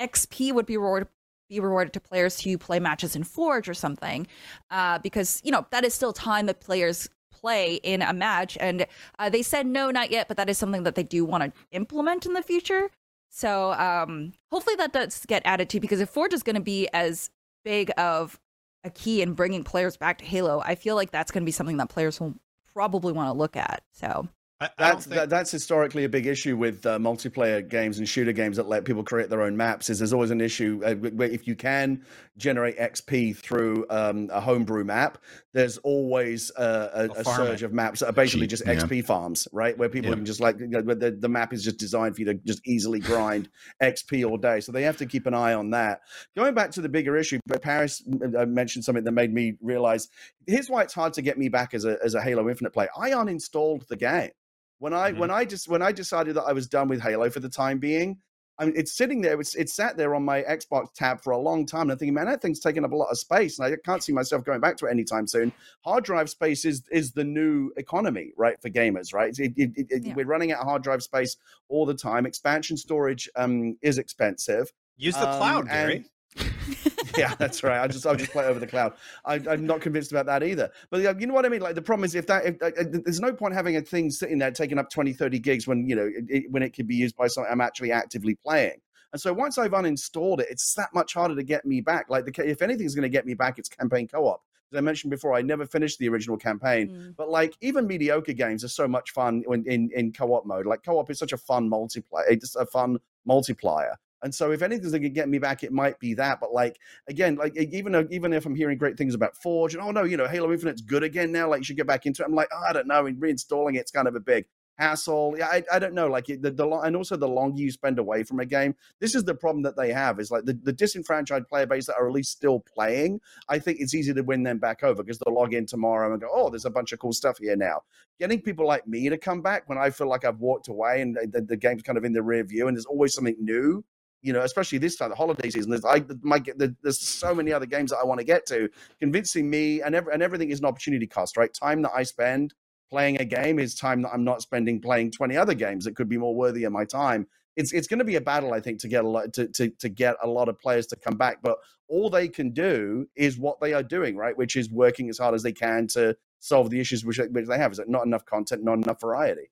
XP would be rewarded be rewarded to players who play matches in Forge or something, uh, because you know that is still time that players play in a match, and uh, they said no, not yet, but that is something that they do want to implement in the future. So um, hopefully that does get added to because if Forge is going to be as big of a key in bringing players back to Halo, I feel like that's going to be something that players will probably want to look at. So I, I That's think- that, that's historically a big issue with uh, multiplayer games and shooter games that let people create their own maps. Is there's always an issue uh, where if you can generate XP through um, a homebrew map, there's always uh, a, They'll a surge it. of maps that are basically Cheap, just yeah. XP farms, right? Where people Yeah. can just like you know, the, the map is just designed for you to just easily grind XP all day. So they have to keep an eye on that. Going back to the bigger issue, but Paris uh, mentioned something that made me realize here's why it's hard to get me back as a as a Halo Infinite player. I uninstalled the game when I Mhm. when I just when I decided that I was done with Halo for the time being. I mean, it's sitting there. It's it's sat there on my Xbox tab for a long time. And I'm thinking, man, that thing's taking up a lot of space, and I can't see myself going back to it anytime soon. Hard drive space is is the new economy, right, for gamers, right? It, it, it- Yeah. We're running out of hard drive space all the time. Expansion storage um, is expensive. use the Um, cloud, Gary. and- yeah, that's right. I just I'll just play over the cloud. I, I'm not convinced about that either. But you know what I mean? Like the problem is if that if, uh, uh, there's no point having a thing sitting there taking up 20, 30 gigs when you know it, it- when it could be used by someone I'm actually actively playing. And so once I've uninstalled it, it's that much harder to get me back. Like the if anything's going to get me back, it's campaign co-op. As I mentioned before, I never finished the original campaign. Mm. But like even mediocre games are so much fun when in, in co-op mode. Like co-op is such a fun multiplayer. It's a fun multiplier. And so if anything's going to get me back, it might be that. But like again, like even though, even if I'm hearing great things about Forge and oh no, you know Halo Infinite's good again now, like you should get back into it. I'm like, oh, I don't know. Reinstalling it's kind of a big hassle. Yeah, I, I don't know. Like the, the and also the longer you spend away from a game, this is the problem that they have is like the, the disenfranchised player base that are at least still playing. I think it's easy to win them back over because they'll log in tomorrow and go, oh, there's a bunch of cool stuff here now. Getting people like me to come back when I feel like I've walked away and uh, the, the game's kind of in the rear view and there's always something new. You know, especially this time, the holiday season. There's I my the, there's so many other games that I want to get to. Convincing me and every, and everything is an opportunity cost, right? Time that I spend playing a game is time that I'm not spending playing 20 other games that could be more worthy of my time. It's it's going to be a battle, I think, to get a lot to, to to get a lot of players to come back. But all they can do is what they are doing, right? Which is working as hard as they can to solve the issues which, which they have. Is it not enough content, not enough variety?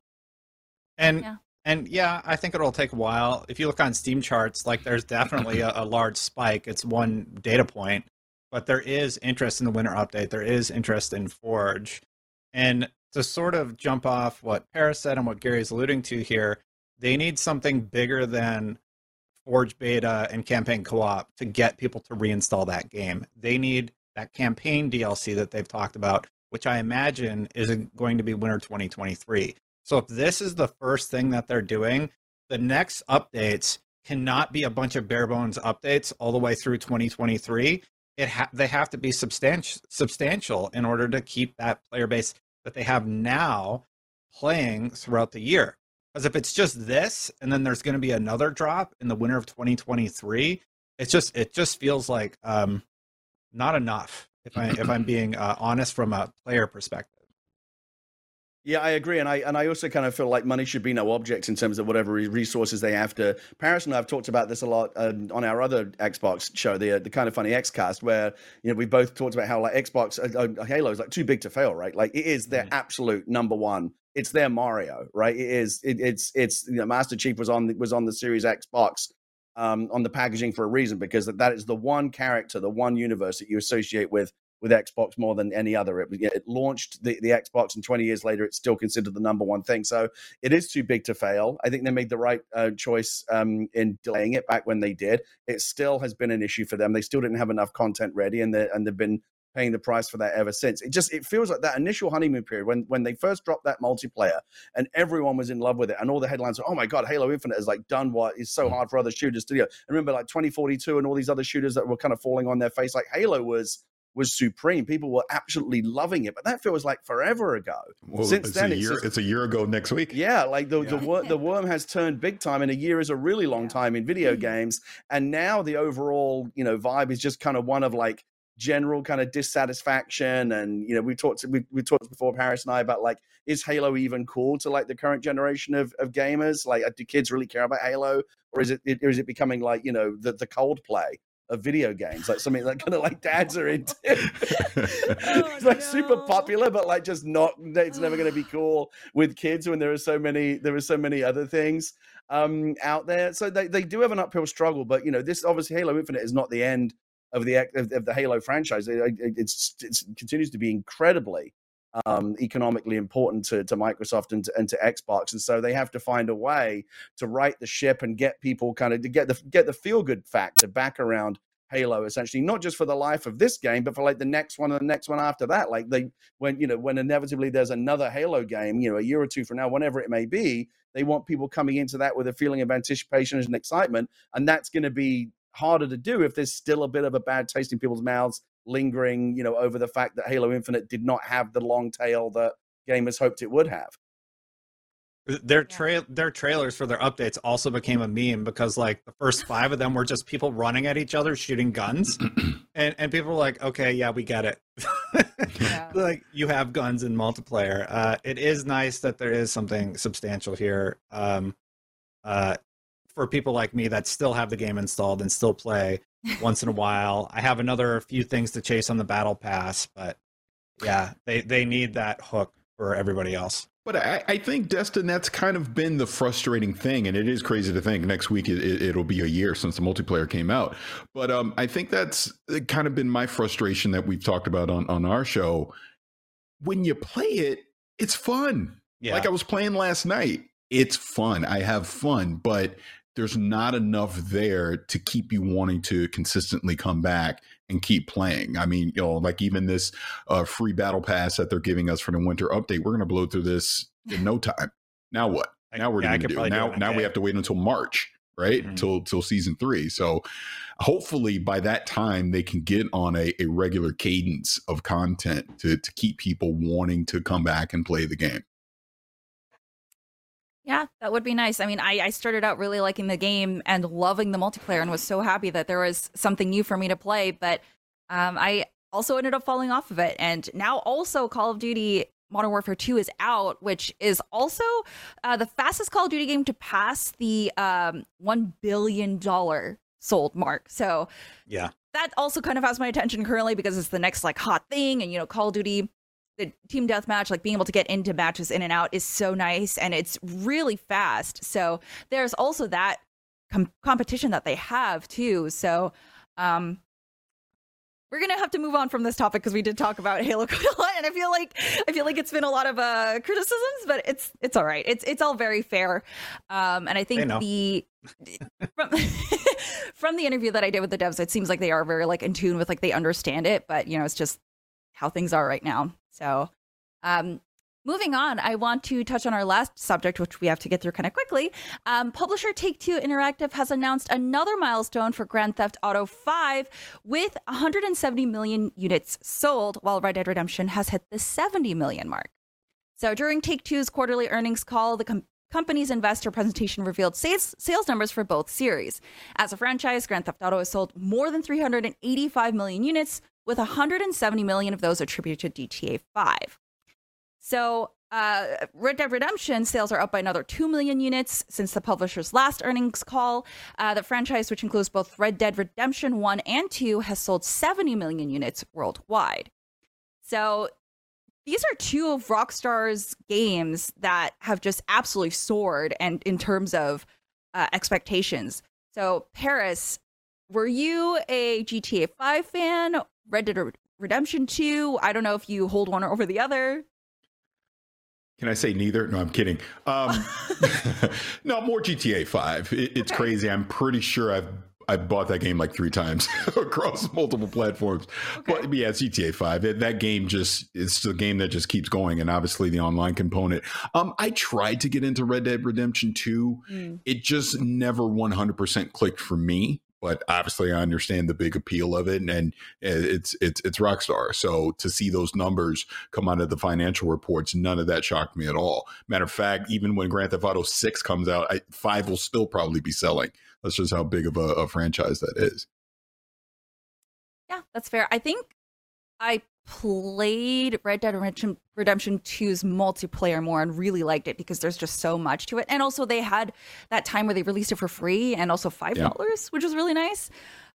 And Yeah. And yeah, I think it'll take a while. If you look on Steam charts, like there's definitely a, a large spike. It's one data point, but there is interest in the winter update. There is interest in Forge, and to sort of jump off what Paris said and what Gary's alluding to here, they need something bigger than Forge beta and campaign co-op to get people to reinstall that game. They need that campaign DLC that they've talked about, which I imagine is going to be winter 2023. So if this is the first thing that they're doing, the next updates cannot be a bunch of bare bones updates all the way through 2023. It ha- they have to be substantial substantial in order to keep that player base that they have now playing throughout the year. Because if it's just this and then there's going to be another drop in the winter of 2023, it's just it just feels like um not enough if I if I'm being uh, honest from a player perspective. Yeah, I agree, and I and I also kind of feel like money should be no object in terms of whatever resources they have to. Paris and I have talked about this a lot uh, on our other Xbox show, the uh, the kind of funny Xcast, where you know we both talked about how like Xbox uh, uh, Halo is like too big to fail, right? Like it is their mm-hmm. absolute number one. It's their Mario, right? It is. It, it's it's you know, Master Chief was on was on the Series Xbox um, on the packaging for a reason because that, that is the one character, the one universe that you associate with with Xbox more than any other. It, it launched the, the Xbox, and 20 years later, it's still considered the number one thing. So it is too big to fail. I think they made the right uh, choice um, in delaying it back when they did. It still has been an issue for them. They still didn't have enough content ready, and they and they've been paying the price for that ever since. It just it feels like that initial honeymoon period when when they first dropped that multiplayer and everyone was in love with it and all the headlines were, oh my god, Halo Infinite has like done what is so hard for other shooters to do. I remember like 2042 and all these other shooters that were kind of falling on their face. Like Halo was was supreme. People were absolutely loving it, but that feels like forever ago. Well, Since it's then, a year, it's, just, it's, a year ago next week. Yeah, like the yeah. the, wor- the worm has turned big time, and a year is a really long time in video mm-hmm. games. And now the overall, you know, vibe is just kind of one of like general kind of dissatisfaction and you know we talked we, we talked before paris and i about like is halo even cool to like the current generation of, of gamers like do kids really care about halo or is it or is it becoming like you know the the Coldplay of video games, like something that kind of like dads are into. oh, it's like no. super popular, but like just not. It's never going to be cool with kids when there are so many. There are so many other things um, out there. So they, they do have an uphill struggle, but you know this obviously Halo Infinite is not the end of the of, of the Halo franchise. It, it's, it's it continues to be incredibly um, economically important to, to Microsoft and to, and to Xbox, and so they have to find a way to right the ship and get people kind of to get the get the feel good factor back around Halo, essentially, not just for the life of this game, but for like the next one and the next one after that. Like they, when you know, when inevitably there's another Halo game, you know, a year or two from now, whenever it may be, they want people coming into that with a feeling of anticipation and excitement, and that's going to be harder to do if there's still a bit of a bad taste in people's mouths lingering, you know, over the fact that Halo Infinite did not have the long tail that gamers hoped it would have. Their trail their trailers for their updates also became a meme because like the first five of them were just people running at each other shooting guns. and and people were like, Okay, yeah, we get it. yeah. like you have guns in multiplayer. Uh it is nice that there is something substantial here. Um uh for people like me that still have the game installed and still play once in a while. I have another few things to chase on the battle pass, but yeah, they they need that hook for everybody else. But I, I, think Destin, that's kind of been the frustrating thing, and it is crazy to think next week it, will be a year since the multiplayer came out. But um, I think that's kind of been my frustration that we've talked about on on our show. When you play it, it's fun. Yeah. Like I was playing last night, it's fun. I have fun, but there's not enough there to keep you wanting to consistently come back and keep playing. I mean, you know, like even this uh, free battle pass that they're giving us for the winter update, we're going to blow through this in no time. Now what? Now we're yeah, going to do now. Do now we have to wait until March, right? Mm-hmm. Until till season three. So hopefully by that time they can get on a, a regular cadence of content to to keep people wanting to come back and play the game. Yeah, that would be nice. I mean, I, I started out really liking the game and loving the multiplayer and was so happy that there was something new for me to play. But um, I also ended up falling off of it. And now also Call of Duty Modern Warfare 2 is out, which is also uh, the fastest Call of Duty game to pass the um, $1 billion sold mark. So, yeah. That also kind of has my attention currently because it's the next like hot thing. And, you know, Call of Duty the team deathmatch, like being able to get into matches in and out, is so nice and it's really fast. So there's also that com- competition that they have too. So um, we're gonna have to move on from this topic because we did talk about Halo quite a lot, and I feel like I feel like it's been a lot of uh, criticisms, but it's it's all right. It's it's all very fair, um, and I think I the from, from the interview that I did with the devs, it seems like they are very like in tune with like they understand it, but you know it's just how things are right now. So, um, moving on, I want to touch on our last subject, which we have to get through kind of quickly. Um, publisher Take Two Interactive has announced another milestone for Grand Theft Auto 5 with 170 million units sold, while Red Dead Redemption has hit the 70 million mark. So, during Take Two's quarterly earnings call, the com- company's investor presentation revealed sales, sales numbers for both series. As a franchise, Grand Theft Auto has sold more than 385 million units, with 170 million of those attributed to GTA 5. So, Uh, Red Dead Redemption sales are up by another 2 million units since the publisher's last earnings call. Uh, the franchise, which includes both Red Dead Redemption 1 and 2, has sold 70 million units worldwide. So these are two of Rockstar's games that have just absolutely soared and in terms of uh, expectations. So, Paris, were you a GTA 5 fan? Red Dead Redemption 2? I don't know if you hold one over the other. Can I say neither? No, I'm kidding. Um, no, more GTA 5. It, it's okay. crazy. I'm pretty sure I've I bought that game like three times across multiple platforms. Okay. But yeah, it's GTA 5. It, that game just it's a game that just keeps going and obviously the online component. Um I tried to get into Red Dead Redemption 2. Mm. It just never 100% clicked for me but obviously I understand the big appeal of it, and it's it's it's Rockstar. So to see those numbers come out of the financial reports, none of that shocked me at all. Matter of fact, even when Grand Theft Auto Six comes out, I, five will still probably be selling. That's just how big of a, a franchise that is. Yeah, that's fair. I think I played Red Dead Redemption, Redemption 2's multiplayer more and really liked it because there's just so much to it. And also they had that time where they released it for free and also $5, yeah. which was really nice.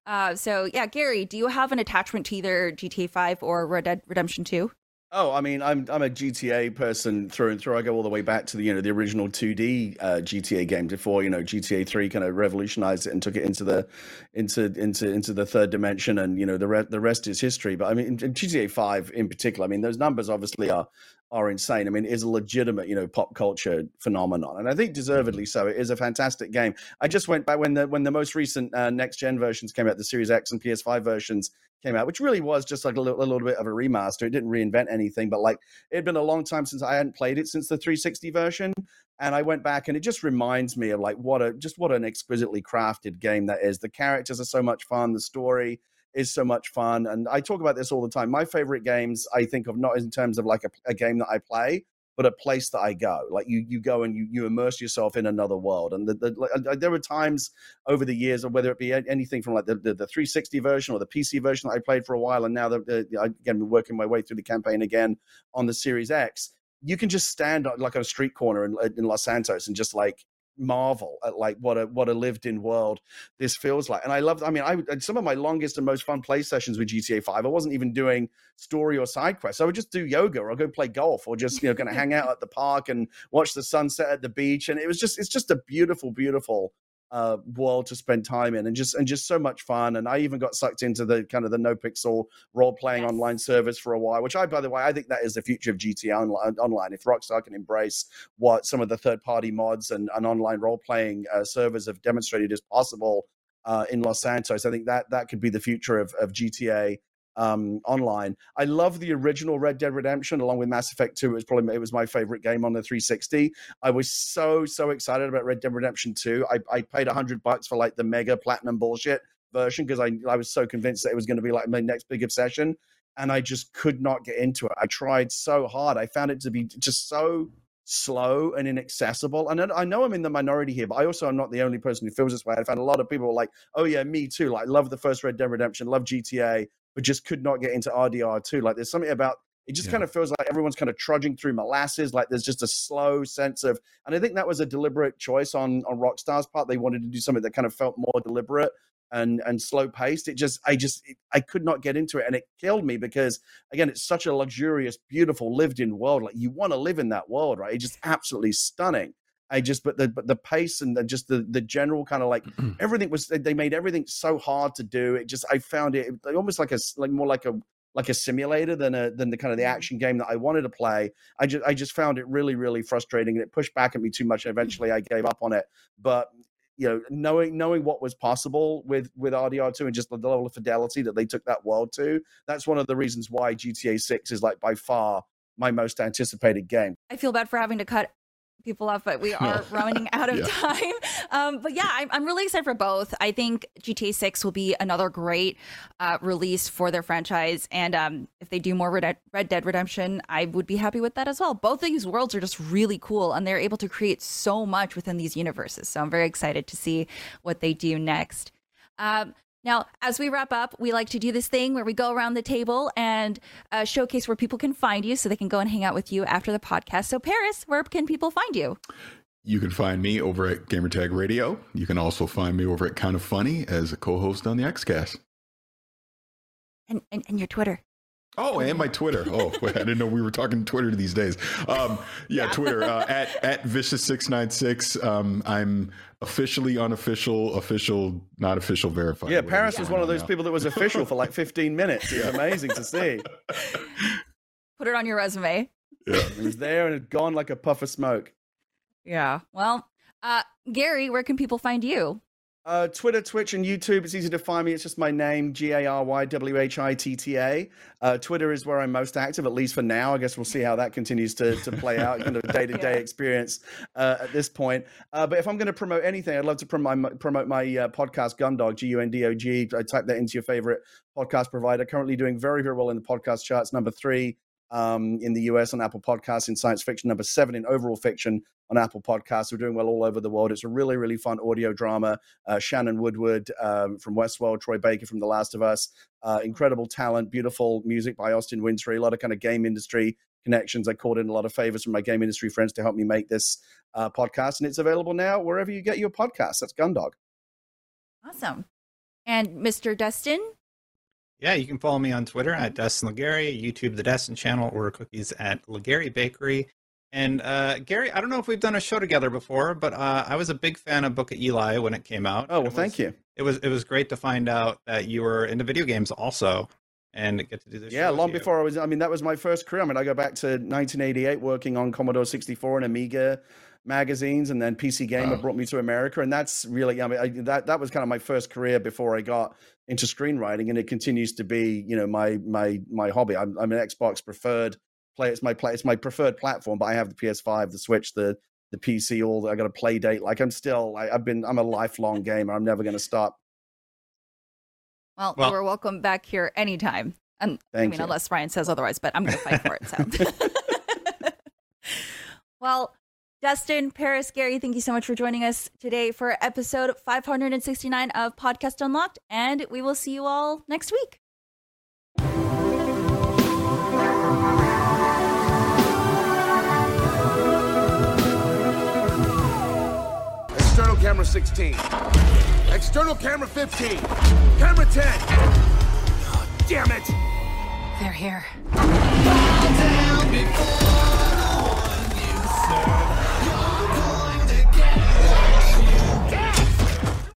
Uh, so yeah, Gary, do you have an attachment to either GTA 5 or Red Dead Redemption 2? Oh, I mean, I'm I'm a GTA person through and through. I go all the way back to the you know the original 2D uh, GTA game before you know GTA 3 kind of revolutionized it and took it into the into into into the third dimension, and you know the re- the rest is history. But I mean, GTA 5 in particular, I mean, those numbers obviously are are insane. I mean, it is a legitimate, you know, pop culture phenomenon, and I think deservedly so. It is a fantastic game. I just went back when the when the most recent uh, next gen versions came out, the Series X and PS5 versions came out, which really was just like a little, a little bit of a remaster. It didn't reinvent anything, but like it had been a long time since I hadn't played it since the 360 version, and I went back and it just reminds me of like what a just what an exquisitely crafted game that is. The characters are so much fun. The story is so much fun. And I talk about this all the time. My favorite games, I think of not in terms of like a, a game that I play, but a place that I go. Like you, you go and you, you immerse yourself in another world. And the, the, there were times over the years, or whether it be anything from like the, the, the 360 version or the PC version that I played for a while, and now that I again been working my way through the campaign again on the Series X. You can just stand like on a street corner in, in Los Santos and just like marvel at like what a what a lived in world this feels like. And i love i mean i uh, some of my longest and most fun play sessions with gta 5 i wasn't even doing story or side quests. I would just do yoga or go play golf or just you know kind of hang out at the park and watch the sunset at the beach. And it was just it's just a beautiful beautiful uh, world to spend time in and just and just so much fun and i even got sucked into the kind of the NoPixel role playing yes. online service for a while which i by the way i think that is the future of gta online, online. if rockstar can embrace what some of the third party mods and, and online role playing uh, servers have demonstrated is possible uh, in los santos i think that that could be the future of, of gta um, online. I love the original Red Dead Redemption, along with Mass Effect 2. It was probably it was my favorite game on the 360. I was so so excited about Red Dead Redemption 2. I, I paid hundred bucks for like the mega platinum bullshit version because I I was so convinced that it was going to be like my next big obsession, and I just could not get into it. I tried so hard. I found it to be just so slow and inaccessible. And I know I'm in the minority here, but I also am not the only person who feels this way. I found a lot of people like, oh yeah, me too. Like, love the first Red Dead Redemption, love GTA, but just could not get into RDR2. Like there's something about it just yeah. kind of feels like everyone's kind of trudging through molasses. Like there's just a slow sense of, and I think that was a deliberate choice on on Rockstar's part. They wanted to do something that kind of felt more deliberate and and slow paced. It just, I just, it, I could not get into it, and it killed me because again, it's such a luxurious, beautiful, lived in world. Like you want to live in that world, right? It's just absolutely stunning. I just but the but the pace and the, just the the general kind of like everything was they made everything so hard to do. It just I found it almost like a like more like a like a simulator than a than the kind of the mm-hmm. action game that I wanted to play. I just I just found it really really frustrating and it pushed back at me too much. And eventually I gave up on it. But you know, knowing knowing what was possible with with RDR2 and just the level of fidelity that they took that world to, that's one of the reasons why GTA 6 is like by far my most anticipated game. I feel bad for having to cut people off, but we are running out of yeah. time. Um, but yeah, I'm, I'm, really excited for both. I think GTA 6 will be another great uh, release for their franchise. And um, if they do more Red, Red Dead Redemption, I would be happy with that as well. Both of these worlds are just really cool and they're able to create so much within these universes. So I'm very excited to see what they do next. Um, Now, as we wrap up, we like to do this thing where we go around the table and uh, showcase where people can find you so they can go and hang out with you after the podcast. So, Paris, where can people find you? You can find me over at Gamertag Radio. You can also find me over at Kind of Funny as a co-host on the XCast. And, and, and your Twitter. Oh, and my Twitter. Oh, I didn't know we were talking Twitter these days. Um, yeah, yeah, Twitter uh, at at vicious six nine six. Um, I'm officially unofficial, official, not official, verified. Yeah, Paris was one of those now. people that was official for like 15 minutes. It's amazing to see. Put it on your resume. Yeah, it was there and it gone like a puff of smoke. Yeah. Well, uh, Gary, where can people find you? Uh, Twitter, Twitch, and YouTube. It's easy to find me. It's just my name, G A R Y W H I T T A. Uh, Twitter is where I'm most active, at least for now. I guess we'll see how that continues to, to play out, kind of day to day experience uh, at this point. Uh, but if I'm going to promote anything, I'd love to promote, promote my uh, podcast, Gundog, G U N D O G. I type that into your favorite podcast provider. Currently doing very, very well in the podcast charts, number three um, in the US on Apple Podcasts in science fiction, number seven in overall fiction on Apple Podcasts. We're doing well all over the world. It's a really, really fun audio drama. Uh, Shannon Woodward um, from Westworld, Troy Baker from The Last of Us. Uh, incredible talent, beautiful music by Austin Wintory, a lot of kind of game industry connections. I called in a lot of favors from my game industry friends to help me make this uh, podcast, and it's available now wherever you get your podcasts. That's Gundog. Awesome. And Mr. Destin, yeah, you can follow me on Twitter at Destin Legarie, YouTube the Destin channel, or cookies at Legarie Bakery. And uh, Gary, I don't know if we've done a show together before, but uh, I was a big fan of Book of Eli when it came out. Oh, well, was, thank you. It was it was great to find out that you were into video games also, and get to do this. Yeah, long before I was. I mean, that was my first career. I mean, I go back to 1988, working on Commodore 64 and Amiga magazines, and then PC Gamer brought me to America, and that's really. I mean, I, that that was kind of my first career before I got into screenwriting, and it continues to be, you know, my my my hobby. I'm, I'm an Xbox preferred play. It's my play. It's my preferred platform. But I have the PS5, the Switch, the the PC. All I got a Playdate. Like I'm still. I, have been. I'm a lifelong gamer. I'm never going to stop. Well, well, you're welcome back here anytime. And I mean, you. unless Ryan says otherwise, but I'm going to fight for it. So, well, Destin, Paris, Gary, thank you so much for joining us today for episode 569 of Podcast Unlocked, and we will see you all next week. External camera 16. External camera 15. Camera 10. Oh, damn it! They're here.